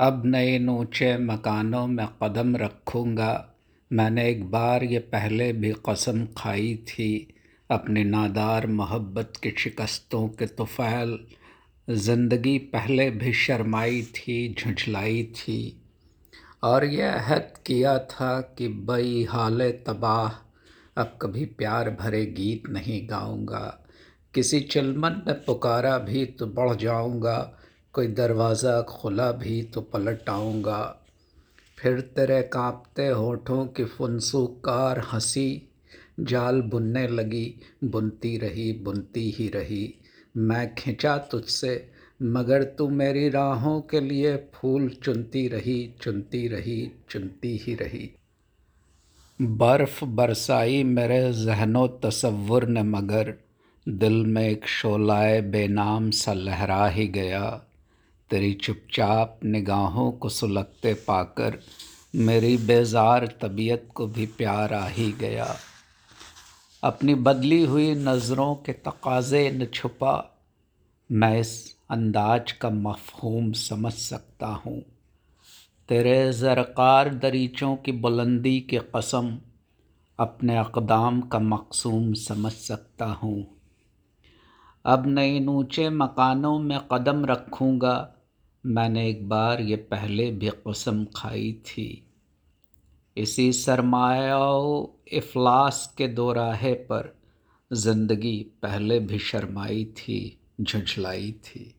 अब नए ऊँचे मकानों में कदम रखूँगा। मैंने एक बार ये पहले भी कसम खाई थी अपनी नादार मोहब्बत की शिकस्तों के तुफ़ैल। ज़िंदगी पहले भी शर्माई थी, झुंझलाई थी। और यह अहद किया था कि बई हाल तबाह, अब कभी प्यार भरे गीत नहीं गाऊँगा। किसी चिलमन ने पुकारा भी तो बढ़ जाऊँगा। कोई दरवाज़ा खुला भी तो पलट आऊँगा। फिर तेरे कांपते होठों की फुनसुकार हँसी, जाल बुनने लगी, बुनती रही, बुनती ही रही। मैं खिंचा तुझसे, मगर तू मेरी राहों के लिए फूल चुनती रही चुनती रही, चुनती ही रही। बर्फ़ बरसाई मेरे जहनो तसव्वुर ने मगर, दिल में एक शोलाए बेनाम सा लहरा ही गया। तेरी चुपचाप निगाहों को सुलगते पाकर मेरी बेजार तबीयत को भी प्यार आ ही गया। अपनी बदली हुई नज़रों के तकाजे न छुपा मैं इस अंदाज का मफहूम समझ सकता हूँ। तेरे ज़रकार दरीचों की बुलंदी की कसम अपने अकदाम का मकसूम समझ सकता हूँ। अब इन ऊँचे मकानों में कदम रखूँगा मैंने एक बार ये पहले भी कसम खाई थी। इसी सरमाया इफलास के दोराहे पर ज़िंदगी पहले भी शर्माई थी, झुझलाई थी।